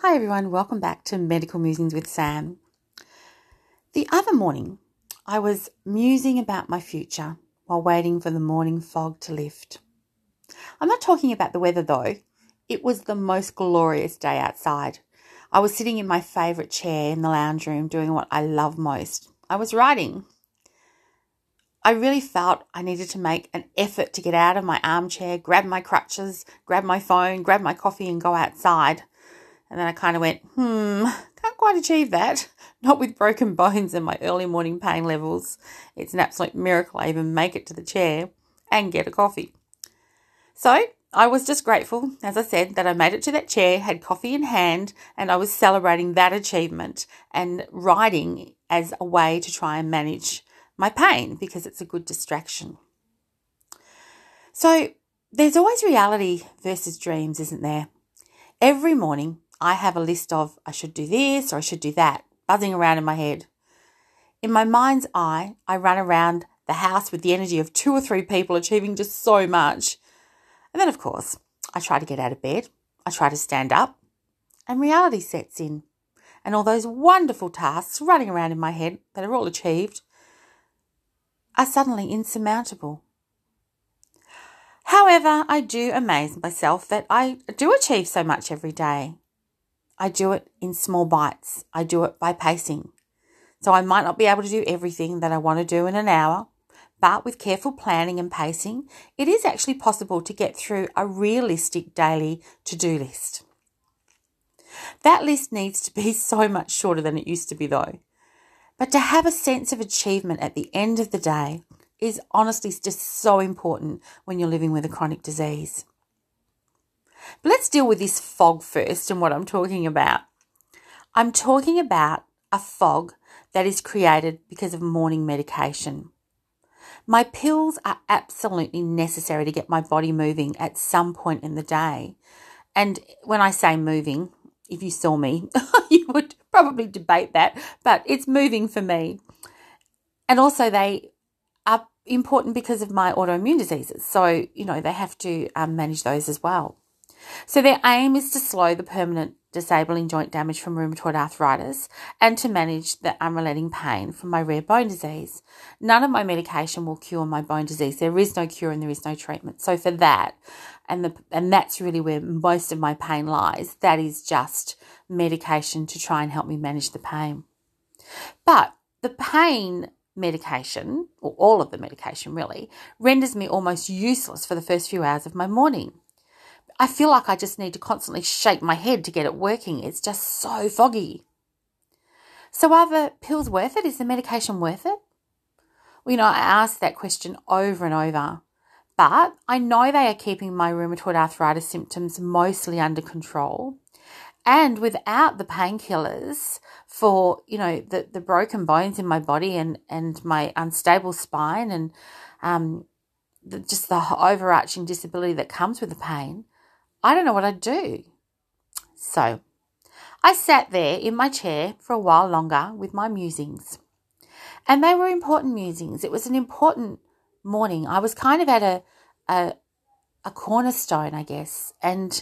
Hi, everyone. Welcome back to Medical Musings with Sam. The other morning, I was musing about my future while waiting for the morning fog to lift. I'm not talking about the weather though. It was the most glorious day outside. I was sitting in my favourite chair in the lounge room doing what I love most. I was writing. I really felt I needed to make an effort to get out of my armchair, grab my crutches, grab my phone, grab my coffee, and go outside. And then I kind of went, hmm, can't quite achieve that. Not with broken bones and my early morning pain levels. It's an absolute miracle I even make it to the chair and get a coffee. So I was just grateful, as I said, that I made it to that chair, had coffee in hand, and I was celebrating that achievement and writing as a way to try and manage my pain because it's a good distraction. So there's always reality versus dreams, isn't there? Every morning I have a list of I should do this or I should do that buzzing around in my head. In my mind's eye, I run around the house with the energy of two or three people achieving just so much. And then, of course, I try to get out of bed, I try to stand up, and reality sets in. And all those wonderful tasks running around in my head that are all achieved are suddenly insurmountable. However, I do amaze myself that I do achieve so much every day. I do it in small bites. I do it by pacing. So I might not be able to do everything that I want to do in an hour, but with careful planning and pacing, it is actually possible to get through a realistic daily to do list. That list needs to be so much shorter than it used to be, though. But to have a sense of achievement at the end of the day is honestly just so important when you're living with a chronic disease. But let's deal with this fog first and what I'm talking about. I'm talking about a fog that is created because of morning medication. My pills are absolutely necessary to get my body moving at some point in the day. And when I say moving, if you saw me, you would probably debate that, but it's moving for me. And also, they are important because of my autoimmune diseases. So, you know, they have to um, manage those as well. So their aim is to slow the permanent disabling joint damage from rheumatoid arthritis and to manage the unrelenting pain from my rare bone disease. None of my medication will cure my bone disease. There is no cure and there is no treatment. So for that, and the and that's really where most of my pain lies. That is just medication to try and help me manage the pain. But the pain medication, or all of the medication really, renders me almost useless for the first few hours of my morning. I feel like I just need to constantly shake my head to get it working. It's just so foggy. So, are the pills worth it? Is the medication worth it? Well, you know, I ask that question over and over, but I know they are keeping my rheumatoid arthritis symptoms mostly under control. And without the painkillers for, you know, the, the broken bones in my body and, and my unstable spine and um, the, just the overarching disability that comes with the pain, I don't know what I'd do. So I sat there in my chair for a while longer with my musings. And they were important musings. It was an important morning. I was kind of at a, a, a cornerstone, I guess, and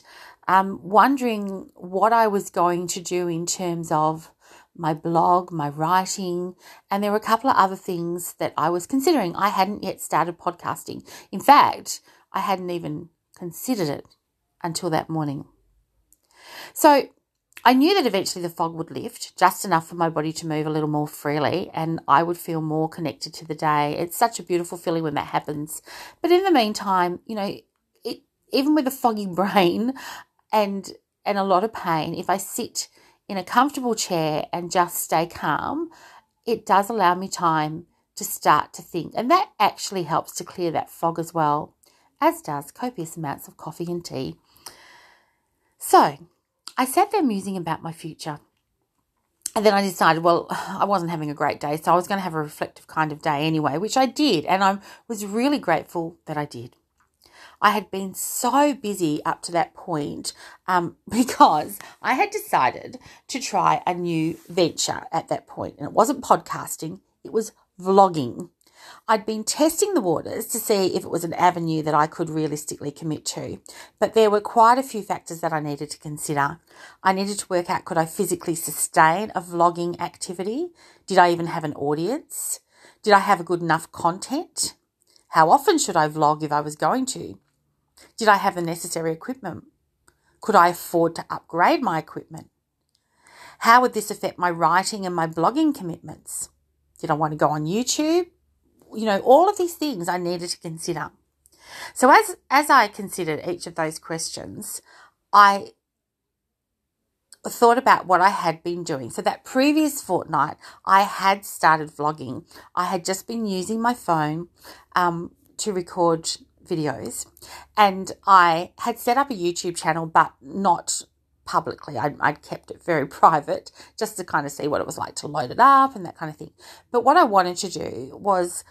um, wondering what I was going to do in terms of my blog, my writing, and there were a couple of other things that I was considering. I hadn't yet started podcasting. In fact, I hadn't even considered it until that morning. So I knew that eventually the fog would lift, just enough for my body to move a little more freely, and I would feel more connected to the day. It's such a beautiful feeling when that happens. But in the meantime, you know, it, even with a foggy brain and and a lot of pain, if I sit in a comfortable chair and just stay calm, it does allow me time to start to think. And that actually helps to clear that fog as well, as does copious amounts of coffee and tea so I sat there musing about my future. And then I decided, well, I wasn't having a great day, so I was going to have a reflective kind of day anyway, which I did. And I was really grateful that I did. I had been so busy up to that point um, because I had decided to try a new venture at that point. And it wasn't podcasting, it was vlogging. I'd been testing the waters to see if it was an avenue that I could realistically commit to, but there were quite a few factors that I needed to consider. I needed to work out could I physically sustain a vlogging activity? Did I even have an audience? Did I have a good enough content? How often should I vlog if I was going to? Did I have the necessary equipment? Could I afford to upgrade my equipment? How would this affect my writing and my blogging commitments? Did I want to go on YouTube? You know, all of these things I needed to consider. So as as I considered each of those questions, I thought about what I had been doing. So that previous fortnight, I had started vlogging. I had just been using my phone um, to record videos, and I had set up a YouTube channel, but not publicly. I'd, I'd, kept it very private just to kind of see what it was like to load it up and that kind of thing. But what I wanted to do was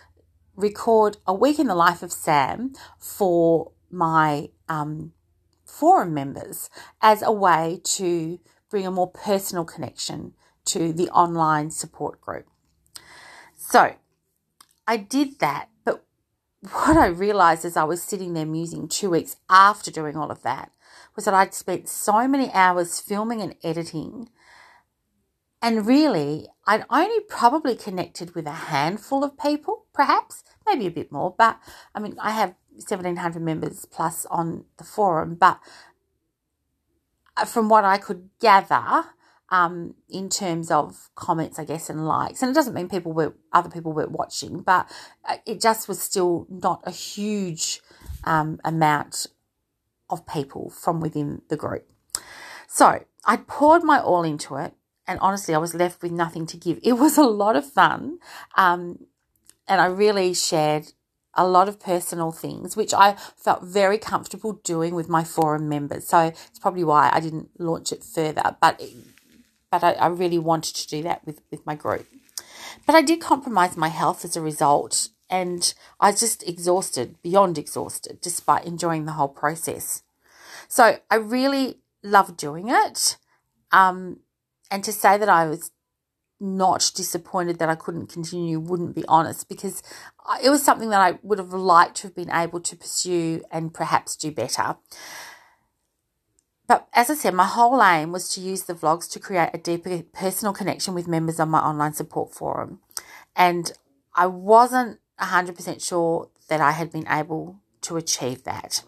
record a week in the life of Sam for my um, forum members as a way to bring a more personal connection to the online support group. So I did that, but what I realized as I was sitting there musing two weeks after doing all of that was that I'd spent so many hours filming and editing. And really, I'd only probably connected with a handful of people, perhaps, maybe a bit more. But I mean, I have 1700 members plus on the forum, but uh, from what I could gather, um, in terms of comments, I guess, and likes. And it doesn't mean people were other people weren't watching, but uh, it just was still not a huge um, amount of people from within the group. So I poured my all into it, and honestly, I was left with nothing to give. It was a lot of fun, um, and I really shared a lot of personal things, which I felt very comfortable doing with my forum members. So it's probably why I didn't launch it further, but but I, I really wanted to do that with, with my group. But I did compromise my health as a result, and I was just exhausted, beyond exhausted, despite enjoying the whole process. So I really loved doing it. Um, and to say that I was not disappointed that I couldn't continue wouldn't be honest because it was something that I would have liked to have been able to pursue and perhaps do better. But as I said, my whole aim was to use the vlogs to create a deeper personal connection with members on my online support forum. And I wasn't 100% sure that I had been able to achieve that.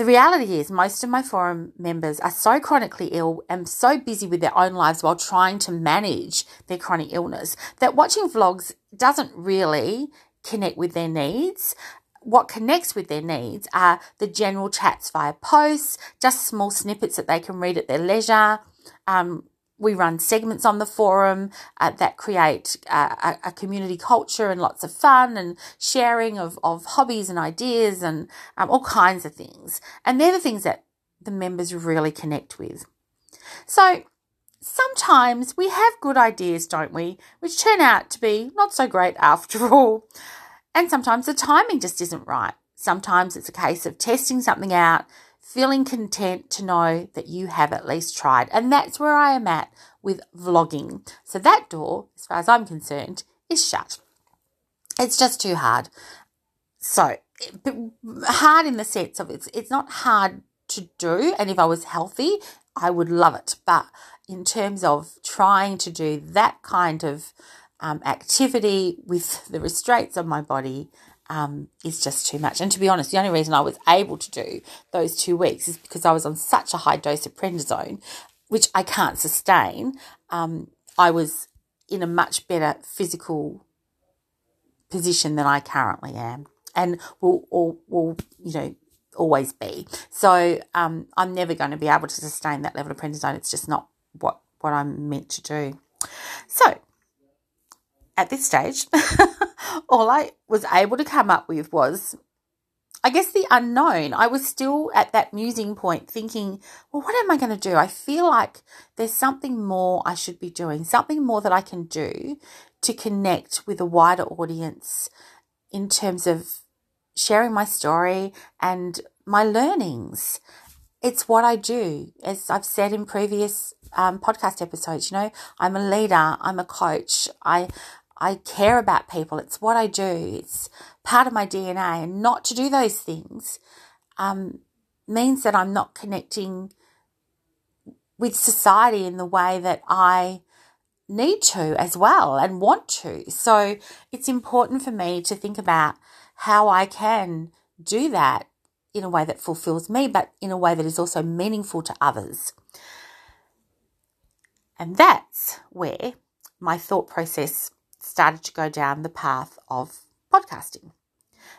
The reality is, most of my forum members are so chronically ill and so busy with their own lives while trying to manage their chronic illness that watching vlogs doesn't really connect with their needs. What connects with their needs are the general chats via posts, just small snippets that they can read at their leisure, um, we run segments on the forum uh, that create uh, a, community culture and lots of fun and sharing of, of hobbies and ideas and um, all kinds of things. And they're the things that the members really connect with. So sometimes we have good ideas, don't we, which turn out to be not so great after all. And sometimes the timing just isn't right. Sometimes it's a case of testing something out feeling content to know that you have at least tried. And that's where I am at with vlogging. So that door, as far as I'm concerned, is shut. It's just too hard. So hard in the sense of it's it's not hard to do and if I was healthy, I would love it. But in terms of trying to do that kind of um, activity with the restraints of my body, um, is just too much. And to be honest, the only reason I was able to do those two weeks is because I was on such a high dose of prednisone, which I can't sustain. Um, I was in a much better physical position than I currently am, and will, will, will you know, always be. So um, I'm never going to be able to sustain that level of prednisone. It's just not what what I'm meant to do. So at this stage, all I was able to come up with was, I guess, the unknown. I was still at that musing point thinking, well, what am I going to do? I feel like there's something more I should be doing, something more that I can do to connect with a wider audience in terms of sharing my story and my learnings. It's what I do. As I've said in previous um, podcast episodes, you know, I'm a leader, I'm a coach, I I care about people. It's what I do. It's part of my DNA. And not to do those things um, means that I'm not connecting with society in the way that I need to as well and want to. So it's important for me to think about how I can do that in a way that fulfills me, but in a way that is also meaningful to others. And that's where my thought process started to go down the path of podcasting.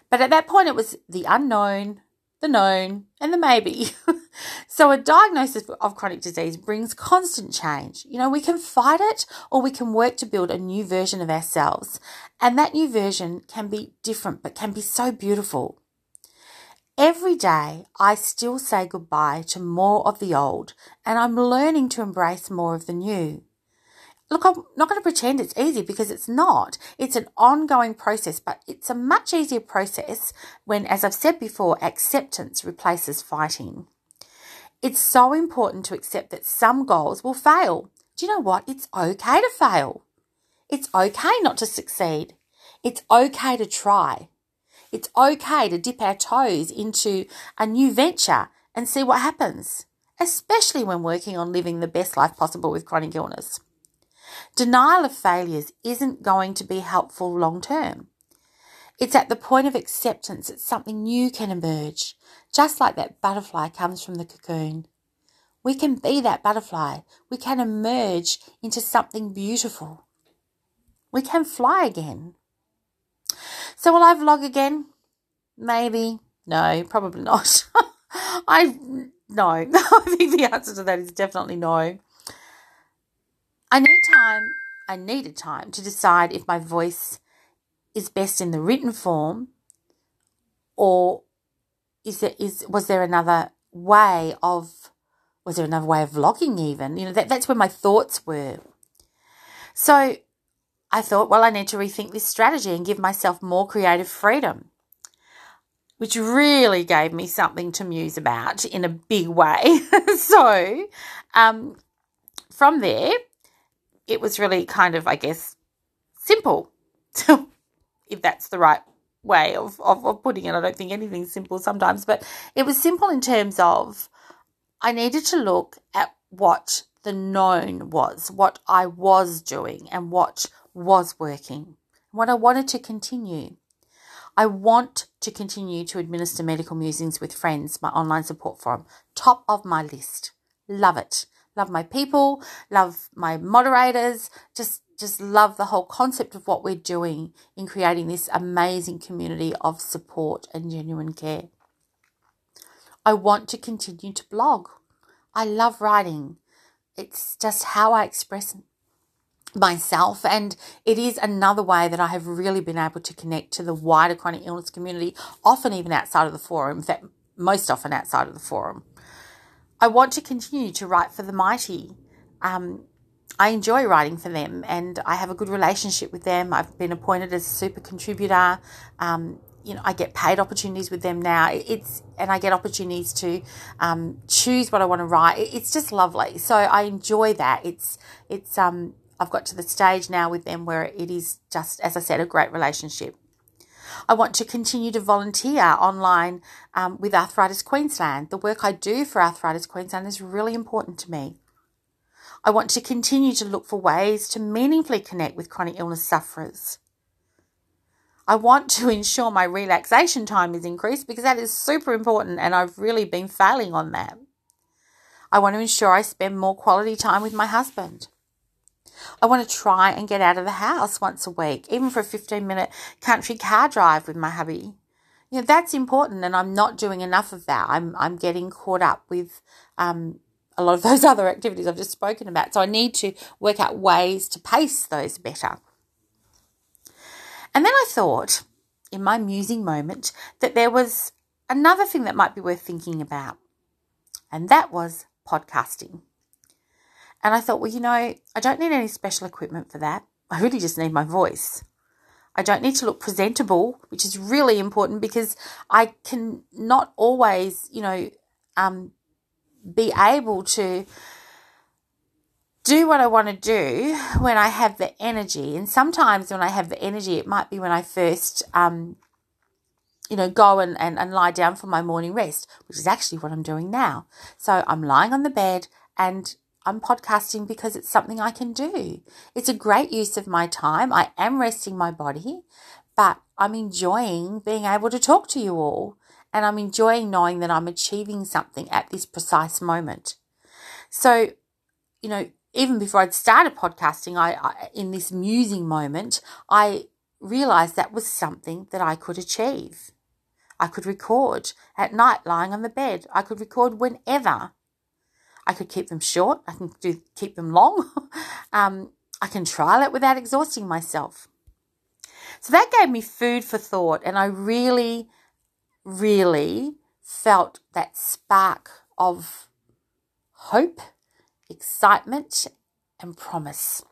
But at that point, it was the unknown, the known, and the maybe. so, a diagnosis of chronic disease brings constant change. You know, we can fight it or we can work to build a new version of ourselves. And that new version can be different, but can be so beautiful. Every day, I still say goodbye to more of the old, and I'm learning to embrace more of the new. Look, I'm not going to pretend it's easy because it's not. It's an ongoing process, but it's a much easier process when, as I've said before, acceptance replaces fighting. It's so important to accept that some goals will fail. Do you know what? It's okay to fail. It's okay not to succeed. It's okay to try. It's okay to dip our toes into a new venture and see what happens, especially when working on living the best life possible with chronic illness. Denial of failures isn't going to be helpful long term. It's at the point of acceptance that something new can emerge, just like that butterfly comes from the cocoon. We can be that butterfly. We can emerge into something beautiful. We can fly again. So will I vlog again? Maybe. No, probably not. I no. I think the answer to that is definitely no. I need time, I needed time to decide if my voice is best in the written form or is there is was there another way of was there another way of vlogging even? You know that, that's where my thoughts were. So i thought well i need to rethink this strategy and give myself more creative freedom which really gave me something to muse about in a big way. So um, from there it was really kind of, I guess, simple, if that's the right way of, of, of putting it. I don't think anything's simple sometimes, but it was simple in terms of I needed to look at what the known was, what I was doing, and what was working, what I wanted to continue. I want to continue to administer medical musings with friends, my online support forum, top of my list. Love it love my people, love my moderators, just just love the whole concept of what we're doing in creating this amazing community of support and genuine care. I want to continue to blog. I love writing. It's just how I express myself and it is another way that I have really been able to connect to the wider chronic illness community, often even outside of the forum, in fact most often outside of the forum. I want to continue to write for the mighty. Um, I enjoy writing for them and I have a good relationship with them. I've been appointed as a super contributor. Um, you know, I get paid opportunities with them now. It's and I get opportunities to um, choose what I want to write. It's just lovely. So I enjoy that. It's it's um I've got to the stage now with them where it is just as I said a great relationship. I want to continue to volunteer online um, with Arthritis Queensland. The work I do for Arthritis Queensland is really important to me. I want to continue to look for ways to meaningfully connect with chronic illness sufferers. I want to ensure my relaxation time is increased because that is super important and I've really been failing on that. I want to ensure I spend more quality time with my husband. I want to try and get out of the house once a week, even for a 15 minute country car drive with my hubby. You know, that's important, and I'm not doing enough of that. I'm, I'm getting caught up with um, a lot of those other activities I've just spoken about. So I need to work out ways to pace those better. And then I thought, in my musing moment, that there was another thing that might be worth thinking about, and that was podcasting. And I thought, well, you know, I don't need any special equipment for that. I really just need my voice. I don't need to look presentable, which is really important because I can not always, you know, um, be able to do what I want to do when I have the energy. And sometimes when I have the energy, it might be when I first, um, you know, go and, and, and lie down for my morning rest, which is actually what I'm doing now. So I'm lying on the bed and I'm podcasting because it's something I can do. It's a great use of my time. I am resting my body, but I'm enjoying being able to talk to you all. And I'm enjoying knowing that I'm achieving something at this precise moment. So, you know, even before I'd started podcasting, I, I in this musing moment, I realized that was something that I could achieve. I could record at night lying on the bed. I could record whenever. I could keep them short. I can do keep them long. um, I can trial it without exhausting myself. So that gave me food for thought, and I really, really felt that spark of hope excitement, and promise.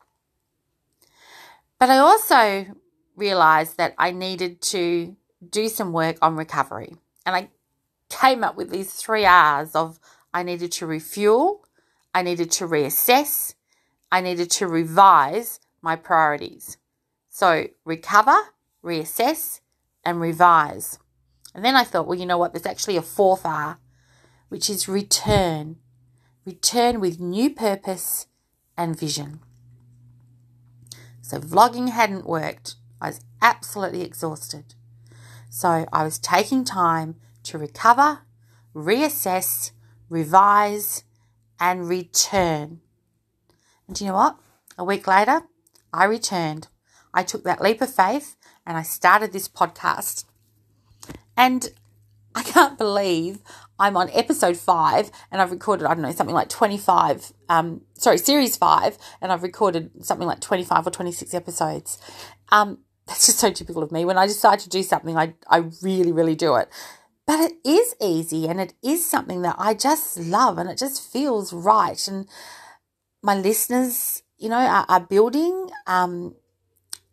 But I also realized that I needed to do some work on recovery. And I came up with these three R's of I needed to refuel, I needed to reassess, I needed to revise my priorities. So recover, reassess, and revise. And then I thought, well, you know what? There's actually a fourth R, which is return return with new purpose and vision. So, vlogging hadn't worked. I was absolutely exhausted. So, I was taking time to recover, reassess, revise, and return. And do you know what? A week later, I returned. I took that leap of faith and I started this podcast. And I can't believe I'm on episode five and I've recorded, I don't know, something like 25, um, sorry, series five, and I've recorded something like 25 or 26 episodes. Um, that's just so typical of me. When I decide to do something, I, I really, really do it. But it is easy and it is something that I just love and it just feels right. And my listeners, you know, are, are building. Um,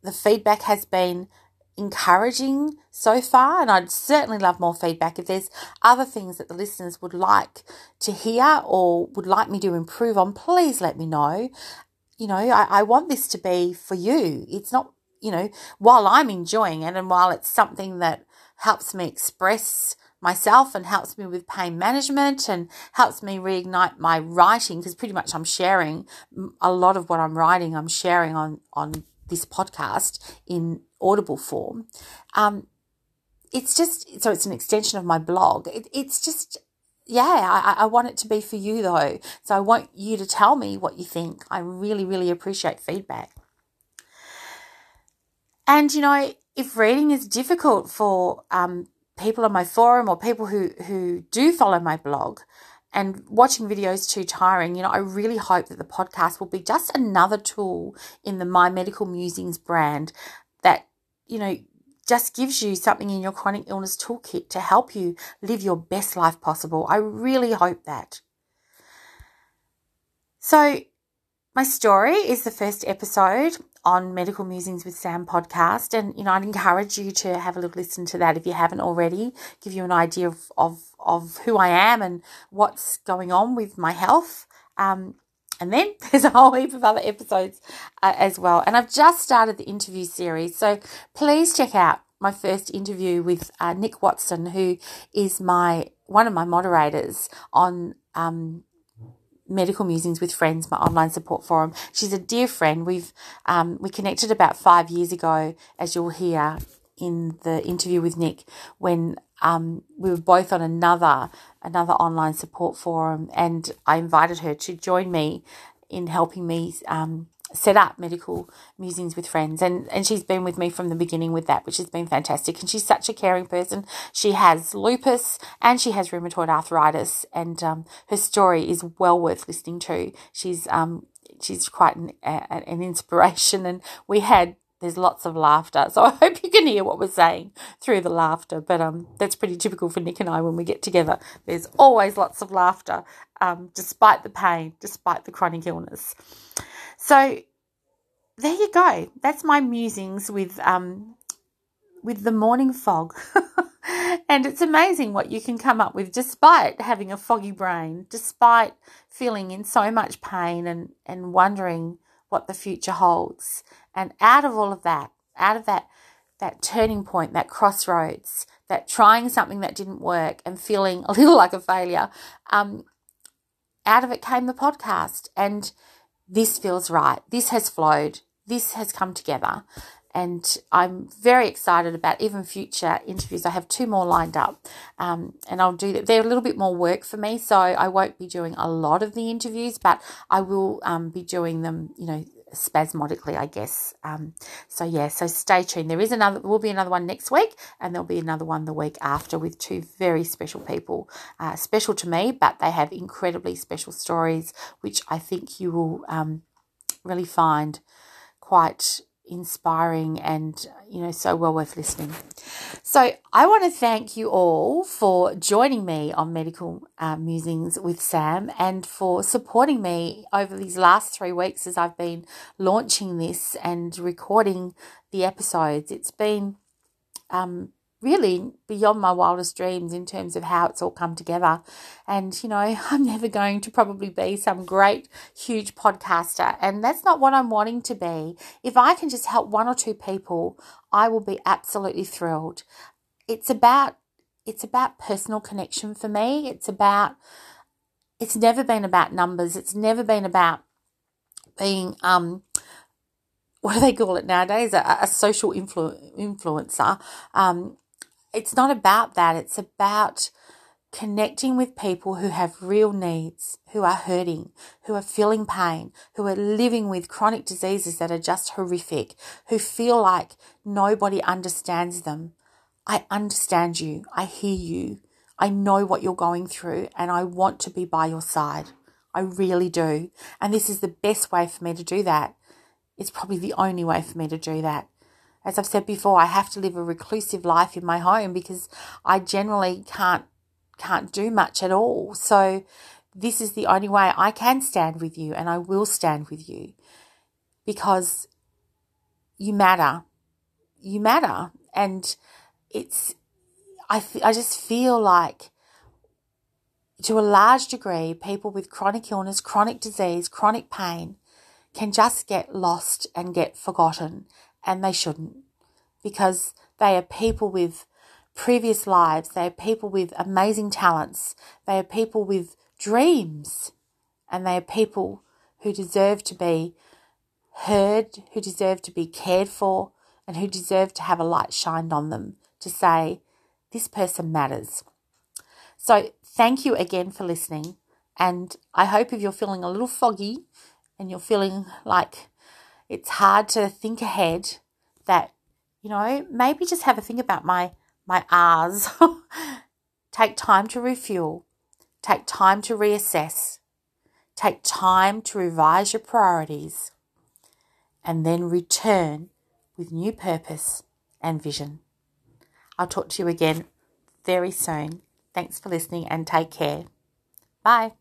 the feedback has been encouraging so far, and I'd certainly love more feedback. If there's other things that the listeners would like to hear or would like me to improve on, please let me know. You know, I, I want this to be for you. It's not, you know, while I'm enjoying it and while it's something that helps me express myself and helps me with pain management and helps me reignite my writing because pretty much I'm sharing a lot of what I'm writing I'm sharing on on this podcast in audible form. Um, it's just so it's an extension of my blog. It, it's just yeah, I, I want it to be for you though. So I want you to tell me what you think. I really, really appreciate feedback. And you know, if reading is difficult for um, people on my forum or people who who do follow my blog, and watching videos too tiring, you know, I really hope that the podcast will be just another tool in the My Medical Musings brand that, you know, just gives you something in your chronic illness toolkit to help you live your best life possible. I really hope that. So, my story is the first episode on Medical Musings with Sam podcast. And, you know, I'd encourage you to have a little listen to that if you haven't already, give you an idea of, of, of who I am and what's going on with my health. Um, and then there's a whole heap of other episodes uh, as well. And I've just started the interview series. So please check out my first interview with uh, Nick Watson, who is my one of my moderators on um, medical musings with friends my online support forum. She's a dear friend. We've um, we connected about five years ago as you'll hear in the interview with nick when um, we were both on another another online support forum and i invited her to join me in helping me um, set up medical musings with friends and and she's been with me from the beginning with that which has been fantastic and she's such a caring person she has lupus and she has rheumatoid arthritis and um, her story is well worth listening to she's um she's quite an, a, an inspiration and we had there's lots of laughter. So I hope you can hear what we're saying through the laughter. But um, that's pretty typical for Nick and I when we get together. There's always lots of laughter, um, despite the pain, despite the chronic illness. So there you go. That's my musings with um with the morning fog. and it's amazing what you can come up with despite having a foggy brain, despite feeling in so much pain and, and wondering what the future holds. And out of all of that, out of that that turning point, that crossroads, that trying something that didn't work and feeling a little like a failure, um, out of it came the podcast. And this feels right. This has flowed. This has come together and I'm very excited about even future interviews. I have two more lined up, um, and I'll do that. They're a little bit more work for me, so I won't be doing a lot of the interviews, but I will um, be doing them, you know, spasmodically, I guess. Um, so yeah, so stay tuned. There is another, will be another one next week, and there'll be another one the week after with two very special people, uh, special to me, but they have incredibly special stories, which I think you will um, really find quite inspiring and you know so well worth listening. So i want to thank you all for joining me on medical uh, musings with sam and for supporting me over these last three weeks as i've been launching this and recording the episodes. It's been um, really beyond my wildest dreams in terms of how it's all come together. And, you know, I'm never going to probably be some great, huge podcaster. And that's not what I'm wanting to be. If I can just help one or two people, I will be absolutely thrilled. It's about it's about personal connection for me. It's about it's never been about numbers. It's never been about being um what do they call it nowadays? A, a social influ- influencer. Um, it's not about that. It's about connecting with people who have real needs, who are hurting, who are feeling pain, who are living with chronic diseases that are just horrific, who feel like nobody understands them. I understand you. I hear you. I know what you're going through and I want to be by your side. I really do. And this is the best way for me to do that. It's probably the only way for me to do that as I've said before, I have to live a reclusive life in my home because I generally can't can't do much at all. So this is the only way I can stand with you and I will stand with you because you matter. You matter and it's I I just feel like to a large degree people with chronic illness, chronic disease, chronic pain can just get lost and get forgotten and they shouldn't because they are people with previous lives, they are people with amazing talents, they are people with dreams, and they are people who deserve to be heard, who deserve to be cared for, and who deserve to have a light shined on them to say, this person matters. So, thank you again for listening. And I hope if you're feeling a little foggy and you're feeling like it's hard to think ahead that, you know, maybe just have a think about my my R's. take time to refuel. Take time to reassess. Take time to revise your priorities. And then return with new purpose and vision. I'll talk to you again very soon. Thanks for listening and take care. Bye.